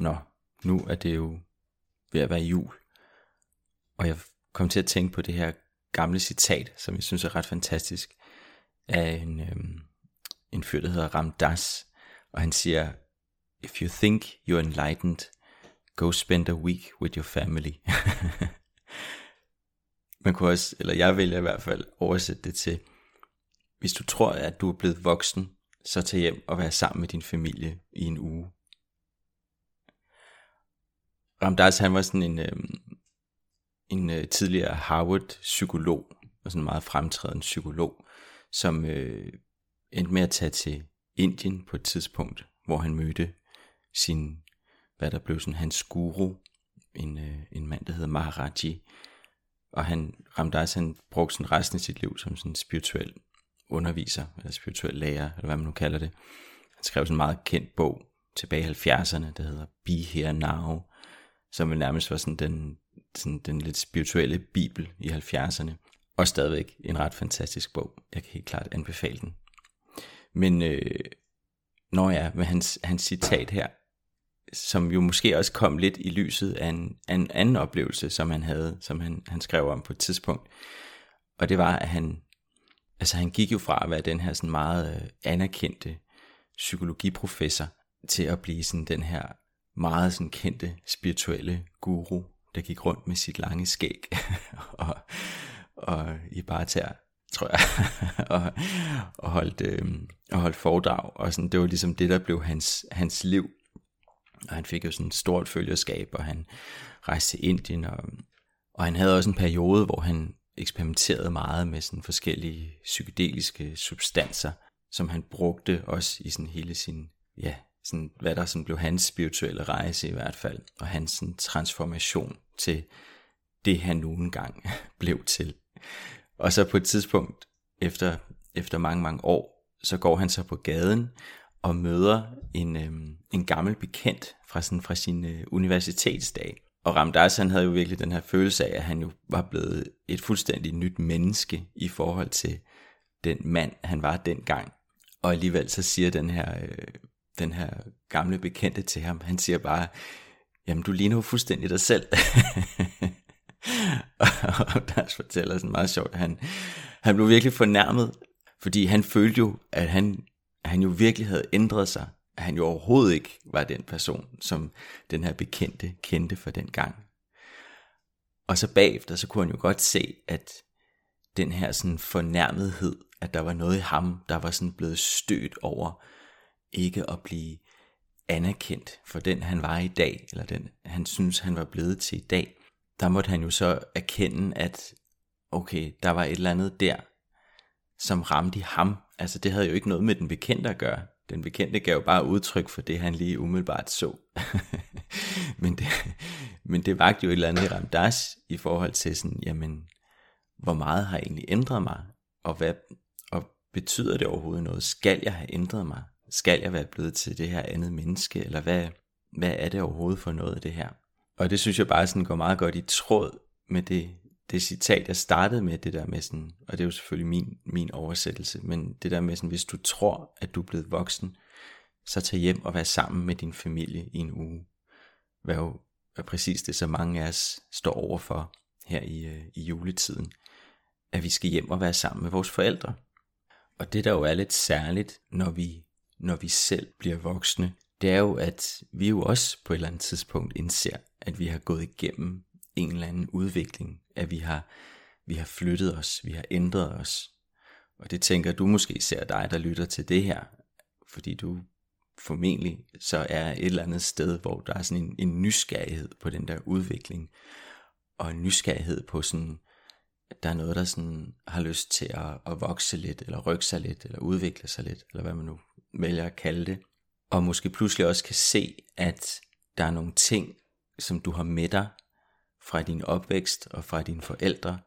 nå, nu er det jo ved at være jul. Og jeg kom til at tænke på det her gamle citat, som jeg synes er ret fantastisk, af en, øhm, en fyr, der hedder Ramdas. Og han siger, If you think you're enlightened, go spend a week with your family. Man kunne også, eller jeg vil i hvert fald oversætte det til, hvis du tror, at du er blevet voksen, så tag hjem og vær sammen med din familie i en uge. Ramdas, han var sådan en, øh, en øh, tidligere Harvard-psykolog, og sådan en meget fremtrædende psykolog, som øh, endte med at tage til Indien på et tidspunkt, hvor han mødte sin, hvad der blev sådan hans guru, en, øh, en mand, der hedder Maharaji. Og han, Ramdas, han brugte sådan resten af sit liv som sådan spirituel underviser, eller spirituel lærer, eller hvad man nu kalder det. Han skrev sådan en meget kendt bog tilbage i 70'erne, der hedder Be Here Now, som vel nærmest var sådan den, sådan den lidt spirituelle bibel i 70'erne. Og stadigvæk en ret fantastisk bog. Jeg kan helt klart anbefale den. Men øh, når jeg med hans, hans citat her, som jo måske også kom lidt i lyset af en, af en anden oplevelse, som han havde, som han, han skrev om på et tidspunkt. Og det var, at han, altså han gik jo fra at være den her sådan meget øh, anerkendte psykologiprofessor, til at blive sådan den her meget sådan kendte spirituelle guru, der gik rundt med sit lange skæg og, og i bare tær, tror jeg, og, og, holdt, øh, og holdt foredrag. Og sådan, det var ligesom det, der blev hans, hans liv. Og han fik jo sådan et stort følgerskab, og han rejste til Indien, og, og han havde også en periode, hvor han eksperimenterede meget med sådan forskellige psykedeliske substanser, som han brugte også i sådan hele sin, ja, sådan, hvad der sådan blev hans spirituelle rejse i hvert fald, og hans sådan, transformation til det, han nu engang blev til. Og så på et tidspunkt, efter, efter mange, mange år, så går han så på gaden og møder en, øhm, en gammel bekendt fra, sådan, fra sin øh, universitetsdag. Og Ramdas han havde jo virkelig den her følelse af, at han jo var blevet et fuldstændig nyt menneske i forhold til den mand, han var dengang. Og alligevel så siger den her, øh, den her gamle bekendte til ham, han siger bare, jamen du ligner jo fuldstændig dig selv. og Ramdas fortæller sådan meget sjovt, at han, han blev virkelig fornærmet, fordi han følte jo, at han, han jo virkelig havde ændret sig at han jo overhovedet ikke var den person, som den her bekendte kendte for den gang. Og så bagefter, så kunne han jo godt se, at den her sådan fornærmethed, at der var noget i ham, der var sådan blevet stødt over ikke at blive anerkendt for den han var i dag, eller den han synes han var blevet til i dag, der måtte han jo så erkende, at okay, der var et eller andet der, som ramte i ham. Altså det havde jo ikke noget med den bekendte at gøre. Den bekendte gav bare udtryk for det, han lige umiddelbart så. men, det, men det vagte jo et eller andet i Ramdas i forhold til sådan, jamen, hvor meget har jeg egentlig ændret mig? Og, hvad, og betyder det overhovedet noget? Skal jeg have ændret mig? Skal jeg være blevet til det her andet menneske? Eller hvad, hvad er det overhovedet for noget af det her? Og det synes jeg bare sådan går meget godt i tråd med det, det citat, jeg startede med, det der med sådan, og det er jo selvfølgelig min, min oversættelse, men det der med sådan, hvis du tror, at du er blevet voksen, så tag hjem og vær sammen med din familie i en uge. Hvad jo er præcis det, så mange af os står overfor her i, øh, i juletiden. At vi skal hjem og være sammen med vores forældre. Og det der jo er lidt særligt, når vi, når vi selv bliver voksne, det er jo, at vi jo også på et eller andet tidspunkt indser, at vi har gået igennem en eller anden udvikling, at vi har, vi har flyttet os, vi har ændret os. Og det tænker du måske ser dig, der lytter til det her, fordi du formentlig så er et eller andet sted, hvor der er sådan en, en nysgerrighed på den der udvikling, og en nysgerrighed på sådan, at der er noget, der sådan har lyst til at, at vokse lidt, eller rykke sig lidt, eller udvikle sig lidt, eller hvad man nu vælger at kalde det. Og måske pludselig også kan se, at der er nogle ting, som du har med dig, fra din opvækst og fra dine forældre,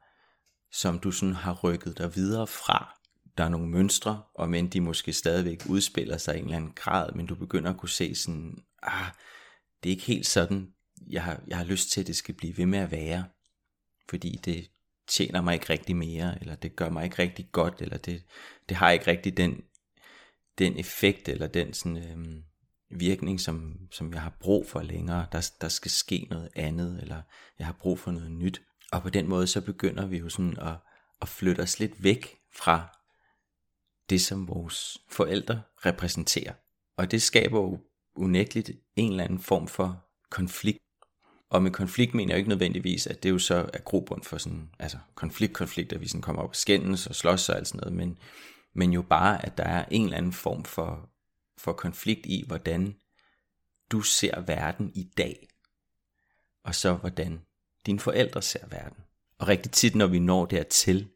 som du sådan har rykket dig videre fra. Der er nogle mønstre, og men de måske stadigvæk udspiller sig i en eller anden grad, men du begynder at kunne se sådan, ah, det er ikke helt sådan, jeg har, jeg har lyst til, at det skal blive ved med at være, fordi det tjener mig ikke rigtig mere, eller det gør mig ikke rigtig godt, eller det, det har ikke rigtig den, den effekt, eller den sådan, øhm, virkning, som, som jeg har brug for længere. Der, der skal ske noget andet, eller jeg har brug for noget nyt. Og på den måde, så begynder vi jo sådan at, at flytte os lidt væk fra det, som vores forældre repræsenterer. Og det skaber jo unægteligt en eller anden form for konflikt. Og med konflikt mener jeg ikke nødvendigvis, at det jo så er grobund for sådan, altså konflikt, konflikt, at vi sådan kommer op og skændes og slås og alt sådan noget, men, men jo bare, at der er en eller anden form for, for konflikt i, hvordan du ser verden i dag, og så hvordan dine forældre ser verden. Og rigtig tit, når vi når dertil,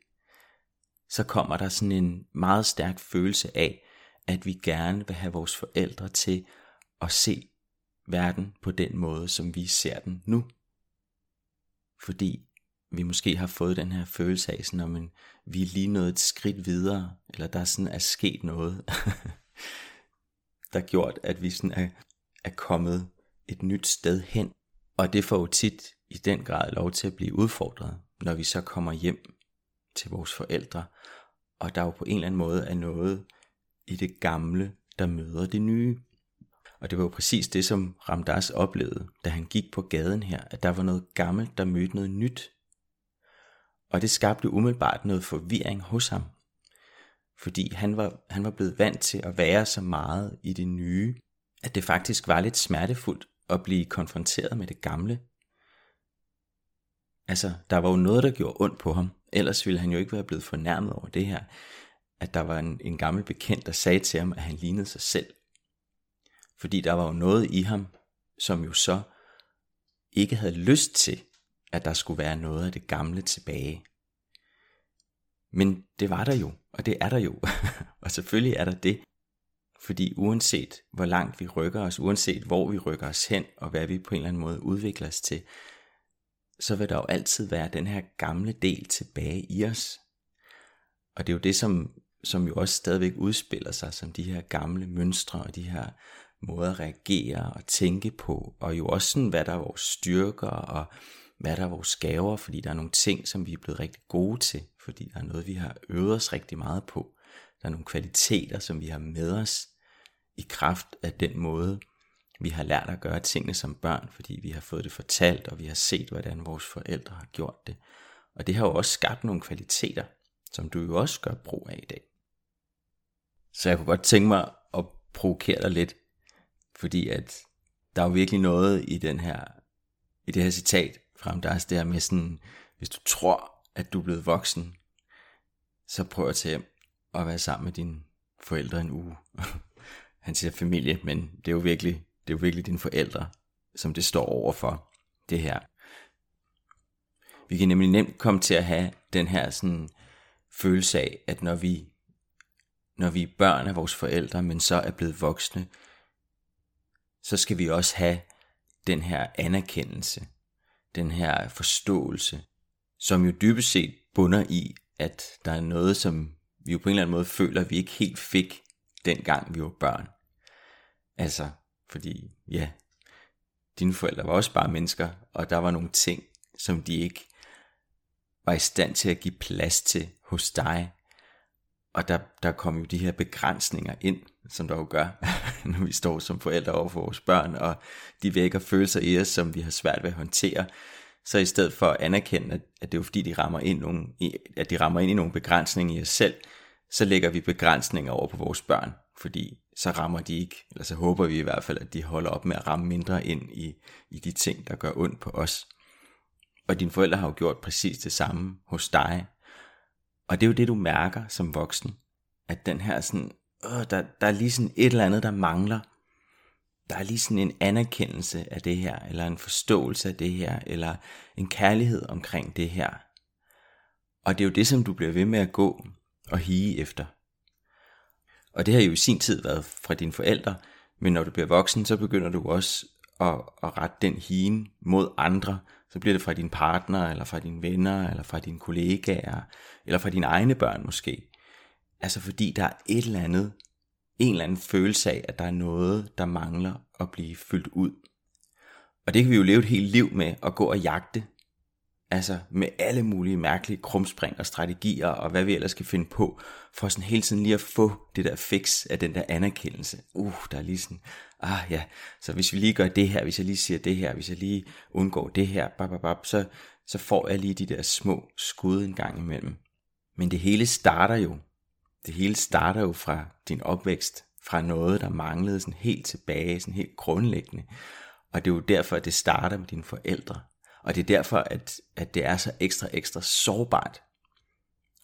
så kommer der sådan en meget stærk følelse af, at vi gerne vil have vores forældre til at se verden på den måde, som vi ser den nu. Fordi vi måske har fået den her følelse af, sådan, at vi er lige nået et skridt videre, eller der sådan er sket noget, der har gjort, at vi sådan er, er kommet et nyt sted hen. Og det får jo tit i den grad lov til at blive udfordret, når vi så kommer hjem til vores forældre, og der jo på en eller anden måde er noget i det gamle, der møder det nye. Og det var jo præcis det, som Ramdas oplevede, da han gik på gaden her, at der var noget gammelt, der mødte noget nyt. Og det skabte umiddelbart noget forvirring hos ham. Fordi han var, han var blevet vant til at være så meget i det nye, at det faktisk var lidt smertefuldt at blive konfronteret med det gamle. Altså, der var jo noget, der gjorde ondt på ham. Ellers ville han jo ikke være blevet fornærmet over det her, at der var en, en gammel bekendt, der sagde til ham, at han lignede sig selv. Fordi der var jo noget i ham, som jo så ikke havde lyst til, at der skulle være noget af det gamle tilbage. Men det var der jo, og det er der jo. og selvfølgelig er der det. Fordi uanset hvor langt vi rykker os, uanset hvor vi rykker os hen, og hvad vi på en eller anden måde udvikler os til, så vil der jo altid være den her gamle del tilbage i os. Og det er jo det, som, som jo også stadigvæk udspiller sig som de her gamle mønstre og de her måder at reagere og tænke på, og jo også sådan, hvad der er vores styrker og hvad der er vores gaver, fordi der er nogle ting, som vi er blevet rigtig gode til, fordi der er noget, vi har øvet os rigtig meget på. Der er nogle kvaliteter, som vi har med os i kraft af den måde, vi har lært at gøre tingene som børn, fordi vi har fået det fortalt, og vi har set, hvordan vores forældre har gjort det. Og det har jo også skabt nogle kvaliteter, som du jo også gør brug af i dag. Så jeg kunne godt tænke mig at provokere dig lidt, fordi at der er jo virkelig noget i den her, i det her citat frem, der er det her med sådan, hvis du tror, at du er blevet voksen, så prøv at tage hjem og være sammen med dine forældre en uge. Han siger familie, men det er jo virkelig det er jo virkelig dine forældre, som det står over for det her. Vi kan nemlig nemt komme til at have den her sådan følelse af, at når vi, når vi er børn af vores forældre, men så er blevet voksne, så skal vi også have den her anerkendelse, den her forståelse, som jo dybest set bunder i, at der er noget, som vi jo på en eller anden måde føler, at vi ikke helt fik, dengang vi var børn. Altså, fordi ja, dine forældre var også bare mennesker, og der var nogle ting, som de ikke var i stand til at give plads til hos dig. Og der, der kom jo de her begrænsninger ind, som der jo gør, når vi står som forældre over for vores børn, og de vækker følelser i os, som vi har svært ved at håndtere. Så i stedet for at anerkende, at det er jo fordi, de rammer ind, nogle, at de rammer ind i nogle begrænsninger i os selv, så lægger vi begrænsninger over på vores børn, fordi så rammer de ikke, eller så håber vi i hvert fald, at de holder op med at ramme mindre ind i, i de ting, der gør ondt på os. Og dine forældre har jo gjort præcis det samme hos dig. Og det er jo det, du mærker som voksen, at den her sådan, øh, der, der er lige sådan et eller andet, der mangler. Der er lige sådan en anerkendelse af det her, eller en forståelse af det her, eller en kærlighed omkring det her. Og det er jo det, som du bliver ved med at gå og hige efter. Og det har jo i sin tid været fra dine forældre, men når du bliver voksen, så begynder du også at, at rette den hien mod andre. Så bliver det fra din partner, eller fra dine venner, eller fra dine kollegaer, eller fra dine egne børn måske. Altså fordi der er et eller andet, en eller anden følelse af, at der er noget, der mangler at blive fyldt ud. Og det kan vi jo leve et helt liv med at gå og jagte. Altså med alle mulige mærkelige krumspring og strategier og hvad vi ellers kan finde på, for sådan hele tiden lige at få det der fix af den der anerkendelse. Uh, der er lige sådan, ah ja, så hvis vi lige gør det her, hvis jeg lige siger det her, hvis jeg lige undgår det her, bap, bap, bap, så, så får jeg lige de der små skud en gang imellem. Men det hele starter jo, det hele starter jo fra din opvækst, fra noget, der manglede sådan helt tilbage, sådan helt grundlæggende. Og det er jo derfor, at det starter med dine forældre. Og det er derfor, at, at det er så ekstra, ekstra sårbart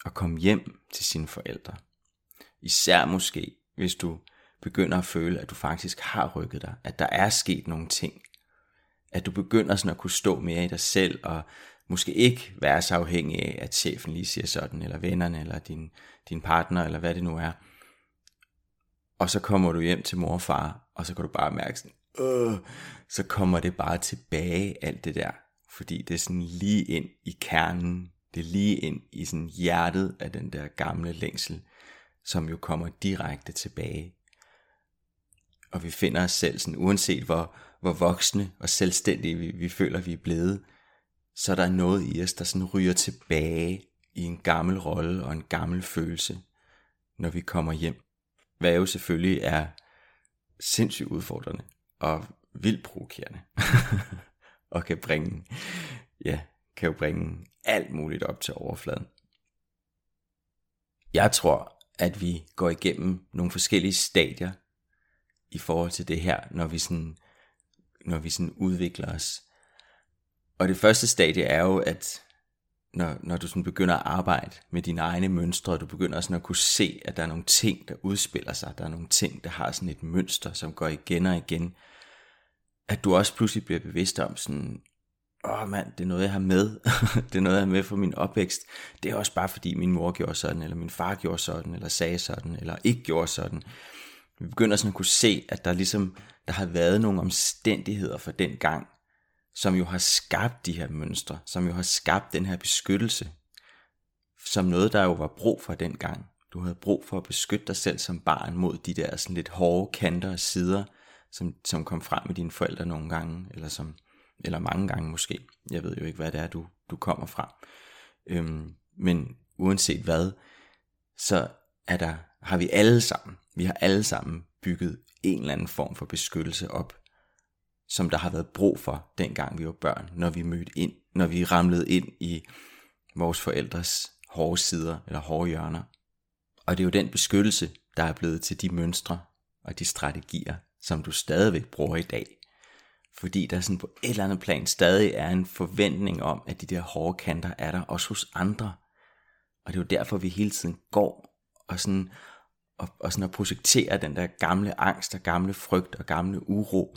at komme hjem til sine forældre. Især måske, hvis du begynder at føle, at du faktisk har rykket dig, at der er sket nogle ting, at du begynder sådan at kunne stå mere i dig selv, og måske ikke være så afhængig af, at chefen lige siger sådan, eller vennerne, eller din, din partner, eller hvad det nu er. Og så kommer du hjem til mor og far, og så kan du bare mærke sådan, øh, så kommer det bare tilbage, alt det der. Fordi det er sådan lige ind i kernen, det er lige ind i sådan hjertet af den der gamle længsel, som jo kommer direkte tilbage. Og vi finder os selv sådan, uanset hvor, hvor voksne og selvstændige vi, vi føler, vi er blevet, så der er noget i os, der sådan ryger tilbage i en gammel rolle og en gammel følelse, når vi kommer hjem. Hvad jo selvfølgelig er sindssygt udfordrende og vildt provokerende. og kan bringe, ja, kan jo bringe alt muligt op til overfladen. Jeg tror, at vi går igennem nogle forskellige stadier i forhold til det her, når vi sådan, når vi sådan udvikler os. Og det første stadie er jo, at når, når du sådan begynder at arbejde med dine egne mønstre, du begynder sådan at kunne se, at der er nogle ting, der udspiller sig, der er nogle ting, der har sådan et mønster, som går igen og igen, at du også pludselig bliver bevidst om sådan, åh oh mand, det er noget jeg har med, det er noget jeg har med fra min opvækst, det er også bare fordi min mor gjorde sådan, eller min far gjorde sådan, eller sagde sådan, eller ikke gjorde sådan. Vi begynder sådan at kunne se, at der ligesom, der har været nogle omstændigheder for den gang, som jo har skabt de her mønstre, som jo har skabt den her beskyttelse, som noget, der jo var brug for dengang. Du havde brug for at beskytte dig selv som barn mod de der sådan lidt hårde kanter og sider, som, som kom frem med dine forældre nogle gange, eller som eller mange gange måske. Jeg ved jo ikke, hvad det er, du, du kommer fra. Øhm, men uanset hvad, så er der, har vi alle sammen, vi har alle sammen bygget en eller anden form for beskyttelse op, som der har været brug for, dengang vi var børn, når vi mødte ind, når vi ramlede ind i vores forældres hårde sider eller hårde hjørner. Og det er jo den beskyttelse, der er blevet til de mønstre og de strategier, som du stadigvæk bruger i dag. Fordi der sådan på et eller andet plan stadig er en forventning om, at de der hårde kanter er der også hos andre. Og det er jo derfor, vi hele tiden går og sådan, og, og sådan at projektere den der gamle angst og gamle frygt og gamle uro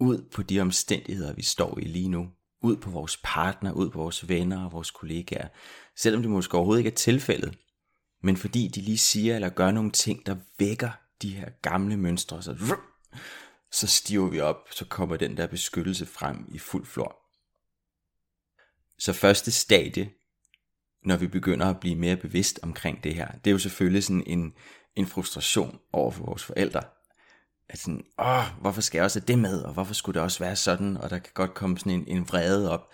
ud på de omstændigheder, vi står i lige nu. Ud på vores partner, ud på vores venner og vores kollegaer. Selvom det måske overhovedet ikke er tilfældet. Men fordi de lige siger eller gør nogle ting, der vækker de her gamle mønstre, så så stiver vi op, så kommer den der beskyttelse frem i fuld flor. Så første stadie, når vi begynder at blive mere bevidst omkring det her, det er jo selvfølgelig sådan en, en frustration over for vores forældre. At sådan, åh, hvorfor skal jeg også have det med, og hvorfor skulle det også være sådan, og der kan godt komme sådan en, en vrede op,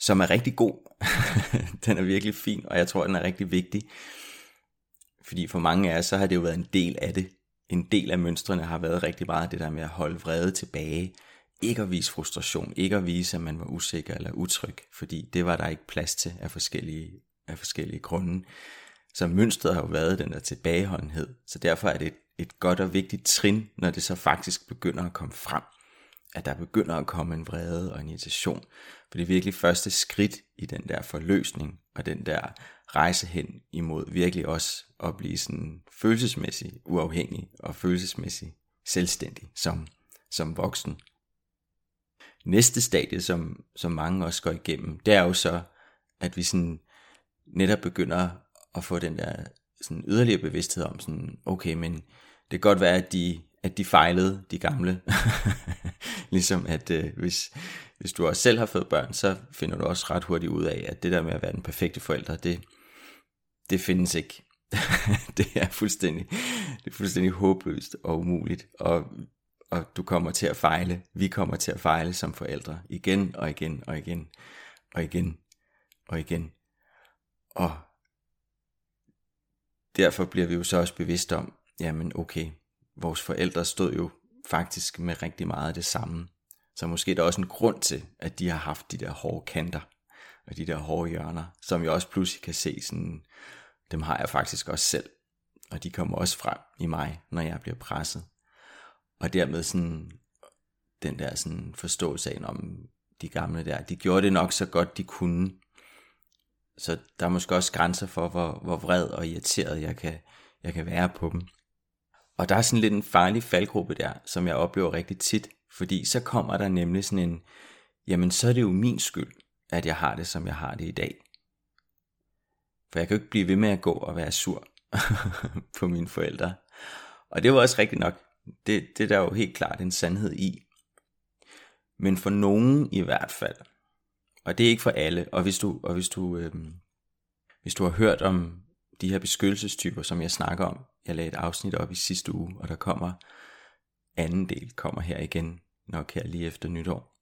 som er rigtig god. den er virkelig fin, og jeg tror, den er rigtig vigtig. Fordi for mange af os, så har det jo været en del af det, en del af mønstrene har været rigtig meget det der med at holde vrede tilbage, ikke at vise frustration, ikke at vise, at man var usikker eller utryg, fordi det var der ikke plads til af forskellige, af forskellige grunde. Så mønstret har jo været den der tilbageholdenhed, så derfor er det et, et godt og vigtigt trin, når det så faktisk begynder at komme frem, at der begynder at komme en vrede og en irritation, for det er virkelig første skridt i den der forløsning og den der rejse hen imod virkelig også at blive sådan følelsesmæssigt uafhængig og følelsesmæssigt selvstændig som, som voksen. Næste stadie, som, som mange også går igennem, det er jo så, at vi sådan netop begynder at få den der sådan yderligere bevidsthed om sådan, okay, men det kan godt være, at de, at de fejlede, de gamle. ligesom at øh, hvis, hvis du også selv har fået børn, så finder du også ret hurtigt ud af, at det der med at være den perfekte forælder, det, det findes ikke. det er fuldstændig, det er fuldstændig håbløst og umuligt, og, og du kommer til at fejle. Vi kommer til at fejle som forældre igen og igen og igen og igen. og igen. Og derfor bliver vi jo så også bevidste om, jamen okay, vores forældre stod jo faktisk med rigtig meget af det samme. Så måske er der også en grund til, at de har haft de der hårde kanter, og de der hårde hjørner, som jeg også pludselig kan se sådan, dem har jeg faktisk også selv. Og de kommer også frem i mig, når jeg bliver presset. Og dermed sådan, den der sådan forståelse af, om de gamle der, de gjorde det nok så godt de kunne. Så der er måske også grænser for, hvor, hvor vred og irriteret jeg kan, jeg kan være på dem. Og der er sådan lidt en farlig faldgruppe der, som jeg oplever rigtig tit, fordi så kommer der nemlig sådan en, jamen så er det jo min skyld, at jeg har det, som jeg har det i dag. For jeg kan jo ikke blive ved med at gå og være sur på mine forældre. Og det var også rigtigt nok. Det, det er der jo helt klart en sandhed i. Men for nogen i hvert fald, og det er ikke for alle, og hvis du, og hvis du, øh, hvis du har hørt om de her beskyttelsestyper, som jeg snakker om, jeg lagde et afsnit op i sidste uge, og der kommer anden del, kommer her igen, nok her lige efter nytår.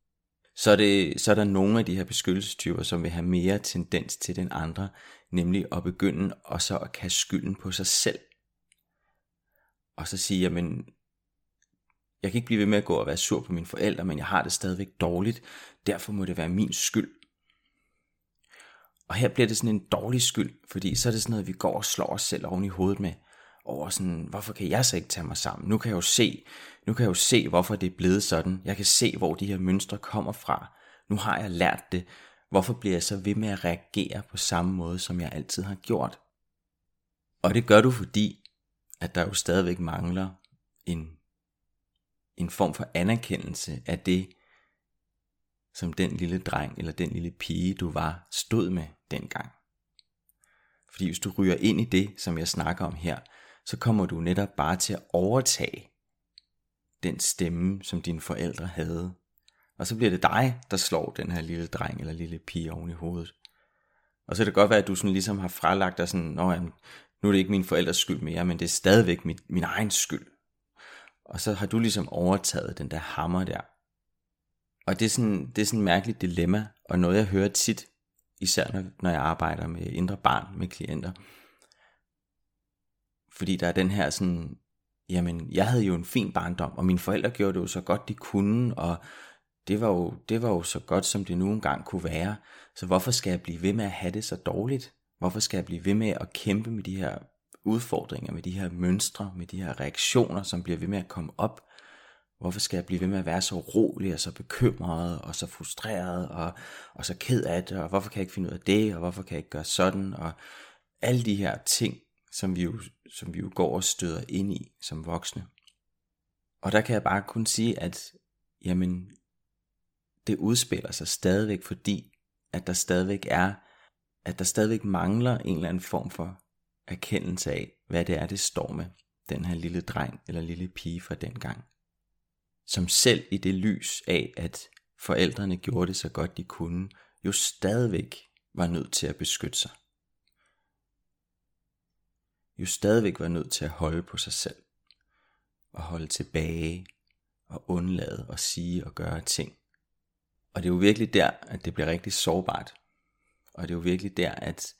Så er, det, så er der nogle af de her beskyttelsestyper, som vil have mere tendens til den andre, nemlig at begynde og så at kaste skylden på sig selv. Og så sige, jamen, jeg kan ikke blive ved med at gå og være sur på mine forældre, men jeg har det stadigvæk dårligt, derfor må det være min skyld. Og her bliver det sådan en dårlig skyld, fordi så er det sådan noget, vi går og slår os selv oven i hovedet med, over sådan, hvorfor kan jeg så ikke tage mig sammen? Nu kan jeg jo se, nu kan jeg jo se, hvorfor det er blevet sådan. Jeg kan se, hvor de her mønstre kommer fra. Nu har jeg lært det. Hvorfor bliver jeg så ved med at reagere på samme måde, som jeg altid har gjort? Og det gør du, fordi at der jo stadigvæk mangler en, en form for anerkendelse af det, som den lille dreng eller den lille pige, du var, stod med dengang. Fordi hvis du ryger ind i det, som jeg snakker om her, så kommer du netop bare til at overtage den stemme, som dine forældre havde. Og så bliver det dig, der slår den her lille dreng eller lille pige oven i hovedet. Og så kan det godt være, at du sådan ligesom har fralagt dig sådan, Nå, jamen, nu er det ikke min forældres skyld mere, men det er stadigvæk min, min egen skyld. Og så har du ligesom overtaget den der hammer der. Og det er sådan, det er sådan et mærkeligt dilemma, og noget jeg hører tit, især når, når jeg arbejder med indre barn med klienter. Fordi der er den her sådan, jamen jeg havde jo en fin barndom, og mine forældre gjorde det jo så godt de kunne, og det var jo, det var jo så godt, som det nu engang kunne være. Så hvorfor skal jeg blive ved med at have det så dårligt? Hvorfor skal jeg blive ved med at kæmpe med de her udfordringer, med de her mønstre, med de her reaktioner, som bliver ved med at komme op? Hvorfor skal jeg blive ved med at være så rolig og så bekymret og så frustreret og, og så ked af det, og hvorfor kan jeg ikke finde ud af det, og hvorfor kan jeg ikke gøre sådan, og alle de her ting, som vi jo, som vi jo går og støder ind i som voksne. Og der kan jeg bare kun sige, at jamen, det udspiller sig stadigvæk, fordi at der stadigvæk er, at der stadigvæk mangler en eller anden form for erkendelse af, hvad det er, det står med, den her lille dreng eller lille pige fra dengang. Som selv i det lys af, at forældrene gjorde det så godt de kunne, jo stadigvæk var nødt til at beskytte sig jo stadigvæk var nødt til at holde på sig selv. Og holde tilbage og undlade at sige og gøre ting. Og det er jo virkelig der, at det bliver rigtig sårbart. Og det er jo virkelig der, at,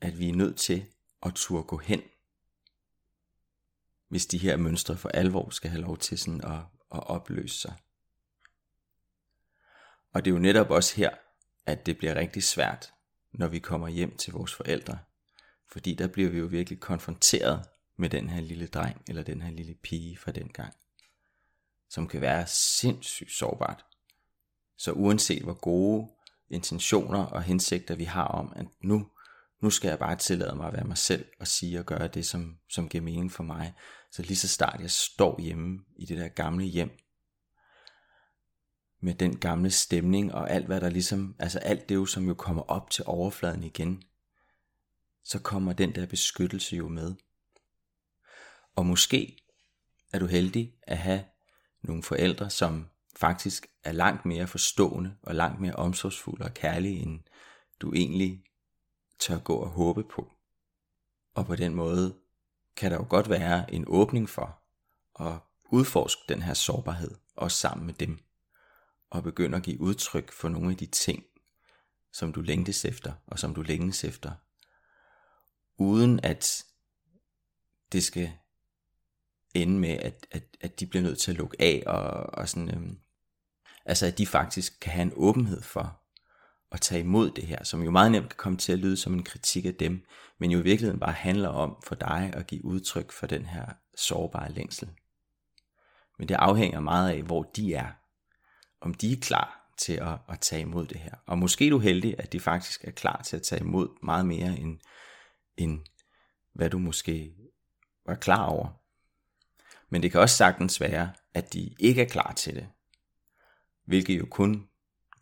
at vi er nødt til at turde gå hen. Hvis de her mønstre for alvor skal have lov til sådan at, at opløse sig. Og det er jo netop også her, at det bliver rigtig svært, når vi kommer hjem til vores forældre fordi der bliver vi jo virkelig konfronteret med den her lille dreng, eller den her lille pige fra den gang, som kan være sindssygt sårbart. Så uanset hvor gode intentioner og hensigter vi har om, at nu, nu skal jeg bare tillade mig at være mig selv og sige og gøre det, som, som giver mening for mig. Så lige så snart jeg står hjemme i det der gamle hjem, med den gamle stemning og alt hvad der ligesom, altså alt det jo, som jo kommer op til overfladen igen, så kommer den der beskyttelse jo med. Og måske er du heldig at have nogle forældre, som faktisk er langt mere forstående og langt mere omsorgsfulde og kærlige, end du egentlig tør gå og håbe på. Og på den måde kan der jo godt være en åbning for at udforske den her sårbarhed, også sammen med dem, og begynde at give udtryk for nogle af de ting, som du længtes efter, og som du længes efter, uden at det skal ende med, at, at, at de bliver nødt til at lukke af, og, og sådan, øhm, altså at de faktisk kan have en åbenhed for at tage imod det her, som jo meget nemt kan komme til at lyde som en kritik af dem, men jo i virkeligheden bare handler om for dig at give udtryk for den her sårbare længsel. Men det afhænger meget af, hvor de er. Om de er klar til at, at tage imod det her. Og måske er du heldig, at de faktisk er klar til at tage imod meget mere, end, end hvad du måske var klar over. Men det kan også sagtens være, at de ikke er klar til det. Hvilket jo kun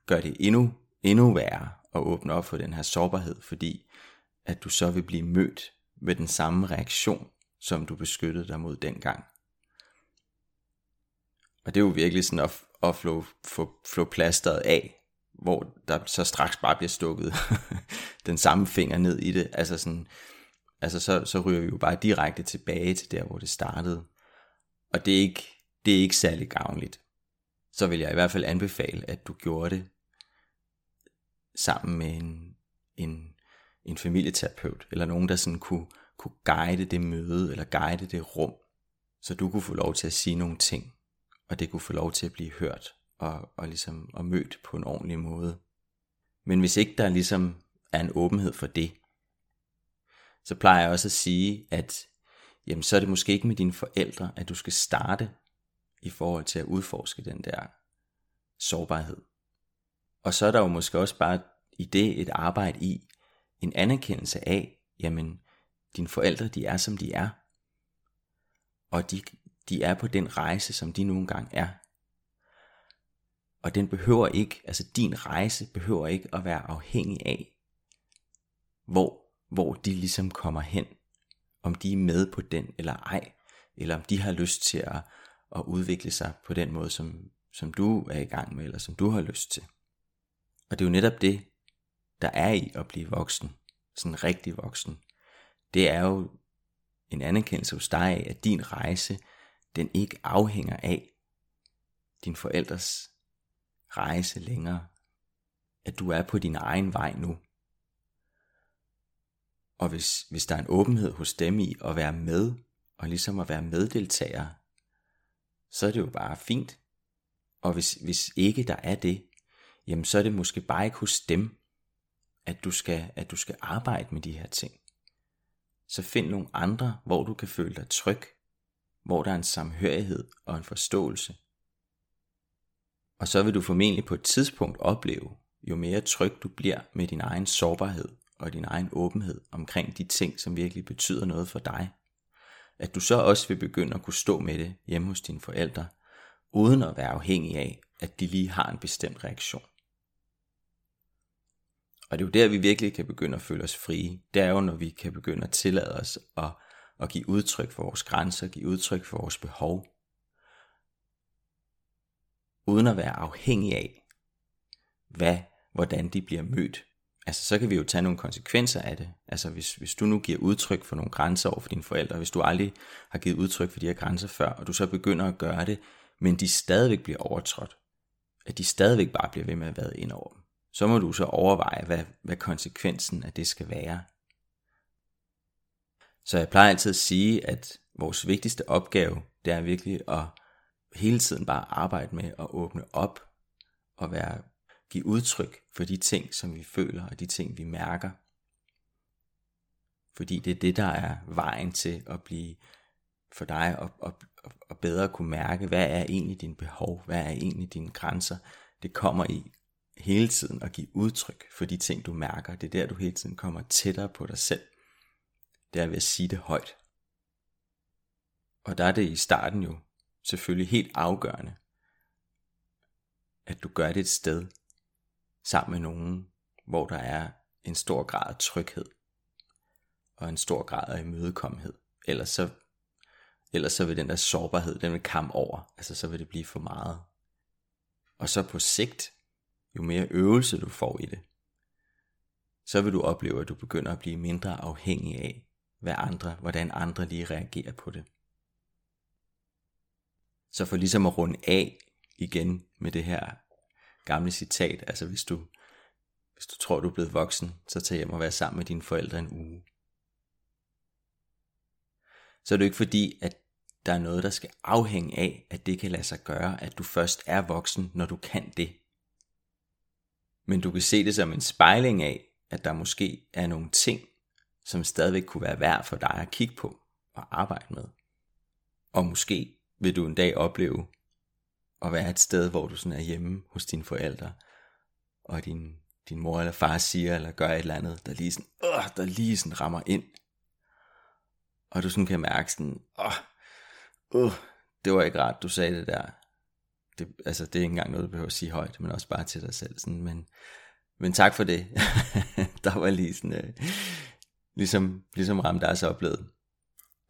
gør det endnu, endnu værre at åbne op for den her sårbarhed, fordi at du så vil blive mødt med den samme reaktion, som du beskyttede dig mod dengang. Og det er jo virkelig sådan at, at flå, få, flå plasteret af, hvor der så straks bare bliver stukket den samme finger ned i det. Altså, sådan, altså så, så ryger vi jo bare direkte tilbage til der, hvor det startede. Og det er ikke, det er ikke særlig gavnligt. Så vil jeg i hvert fald anbefale, at du gjorde det sammen med en, en, en familieterapeut, eller nogen, der sådan kunne, kunne guide det møde, eller guide det rum, så du kunne få lov til at sige nogle ting, og det kunne få lov til at blive hørt, og, og ligesom og mødt på en ordentlig måde. Men hvis ikke der ligesom er en åbenhed for det, så plejer jeg også at sige, at jamen, så er det måske ikke med dine forældre, at du skal starte i forhold til at udforske den der sårbarhed. Og så er der jo måske også bare i det et arbejde i en anerkendelse af, jamen, dine forældre, de er som de er. Og de, de er på den rejse, som de nu engang er. Og den behøver ikke, altså din rejse behøver ikke at være afhængig af, hvor, hvor de ligesom kommer hen. Om de er med på den eller ej. Eller om de har lyst til at, at udvikle sig på den måde, som, som du er i gang med, eller som du har lyst til. Og det er jo netop det, der er i at blive voksen, sådan rigtig voksen. Det er jo en anerkendelse hos dig af, at din rejse, den ikke afhænger af din forældres rejse længere. At du er på din egen vej nu. Og hvis, hvis der er en åbenhed hos dem i at være med, og ligesom at være meddeltager, så er det jo bare fint. Og hvis, hvis ikke der er det, jamen så er det måske bare ikke hos dem, at du skal, at du skal arbejde med de her ting. Så find nogle andre, hvor du kan føle dig tryg, hvor der er en samhørighed og en forståelse. Og så vil du formentlig på et tidspunkt opleve, jo mere tryg du bliver med din egen sårbarhed og din egen åbenhed omkring de ting, som virkelig betyder noget for dig, at du så også vil begynde at kunne stå med det hjemme hos dine forældre, uden at være afhængig af, at de lige har en bestemt reaktion. Og det er jo der, vi virkelig kan begynde at føle os frie. Det er jo, når vi kan begynde at tillade os at, at give udtryk for vores grænser, give udtryk for vores behov, uden at være afhængig af, hvad, hvordan de bliver mødt. Altså, så kan vi jo tage nogle konsekvenser af det. Altså, hvis, hvis du nu giver udtryk for nogle grænser over for dine forældre, hvis du aldrig har givet udtryk for de her grænser før, og du så begynder at gøre det, men de stadigvæk bliver overtrådt, at de stadigvæk bare bliver ved med at være ind over dem, så må du så overveje, hvad, hvad konsekvensen af det skal være. Så jeg plejer altid at sige, at vores vigtigste opgave, det er virkelig at hele tiden bare arbejde med at åbne op og være, give udtryk for de ting, som vi føler og de ting, vi mærker. Fordi det er det, der er vejen til at blive for dig og, og, og bedre kunne mærke, hvad er egentlig dine behov, hvad er egentlig dine grænser. Det kommer i hele tiden at give udtryk for de ting, du mærker. Det er der, du hele tiden kommer tættere på dig selv. Det er ved at sige det højt. Og der er det i starten jo selvfølgelig helt afgørende, at du gør det et sted sammen med nogen, hvor der er en stor grad af tryghed og en stor grad af imødekommenhed. Ellers så, ellers så vil den der sårbarhed, den vil kamme over. Altså så vil det blive for meget. Og så på sigt, jo mere øvelse du får i det, så vil du opleve, at du begynder at blive mindre afhængig af, hvad andre, hvordan andre lige reagerer på det. Så for ligesom at runde af igen med det her gamle citat, altså hvis du, Hvis du tror, du er blevet voksen, så tag hjem og vær sammen med dine forældre en uge. Så er det ikke fordi, at der er noget, der skal afhænge af, at det kan lade sig gøre, at du først er voksen, når du kan det. Men du kan se det som en spejling af, at der måske er nogle ting, som stadigvæk kunne være værd for dig at kigge på og arbejde med. Og måske vil du en dag opleve at være et sted, hvor du sådan er hjemme hos dine forældre, og din, din mor eller far siger eller gør et eller andet, der lige sådan, åh, der lige sådan rammer ind. Og du sådan kan mærke sådan, åh, åh, det var ikke rart, du sagde det der. Det, altså, det er ikke engang noget, du behøver at sige højt, men også bare til dig selv. Sådan, men, men tak for det. der var lige sådan, øh, ligesom, ligesom så oplevede,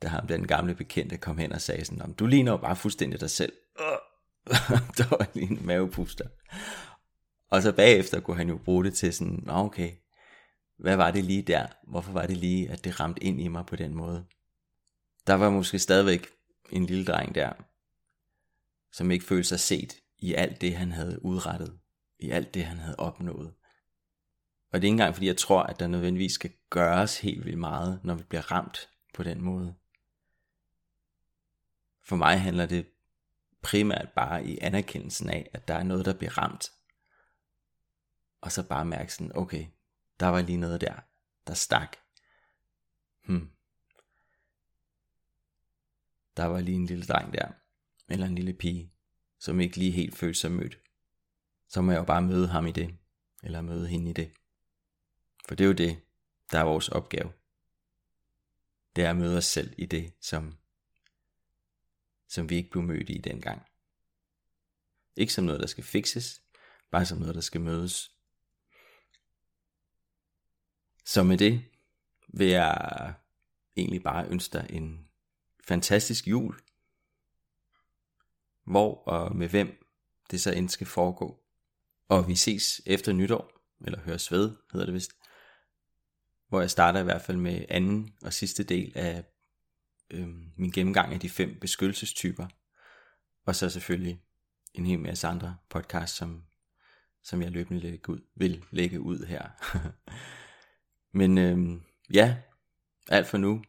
da ham den gamle bekendte kom hen og sagde sådan, du ligner jo bare fuldstændig dig selv. der var lige en mavepuster. Og så bagefter kunne han jo bruge det til sådan, okay, hvad var det lige der? Hvorfor var det lige, at det ramte ind i mig på den måde? Der var måske stadigvæk en lille dreng der, som ikke følte sig set i alt det, han havde udrettet, i alt det, han havde opnået. Og det er ikke engang, fordi jeg tror, at der nødvendigvis skal gøres helt vildt meget, når vi bliver ramt på den måde. For mig handler det primært bare i anerkendelsen af, at der er noget, der bliver ramt. Og så bare mærke sådan, okay, der var lige noget der, der stak. Hmm. Der var lige en lille dreng der, eller en lille pige, som ikke lige helt følte sig mødt. Så må jeg jo bare møde ham i det, eller møde hende i det. For det er jo det, der er vores opgave. Det er at møde os selv i det, som, som vi ikke blev mødt i dengang. Ikke som noget, der skal fikses, bare som noget, der skal mødes. Så med det vil jeg egentlig bare ønske dig en fantastisk jul. Hvor og med hvem det så end skal foregå. Og vi ses efter nytår, eller høres ved, hedder det vist hvor jeg starter i hvert fald med anden og sidste del af øh, min gennemgang af de fem beskyttelsestyper. Og så selvfølgelig en hel masse andre podcasts, som, som jeg løbende lægge ud, vil lægge ud her. Men øh, ja, alt for nu.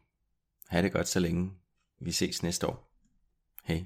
Ha' det godt så længe. Vi ses næste år. Hej.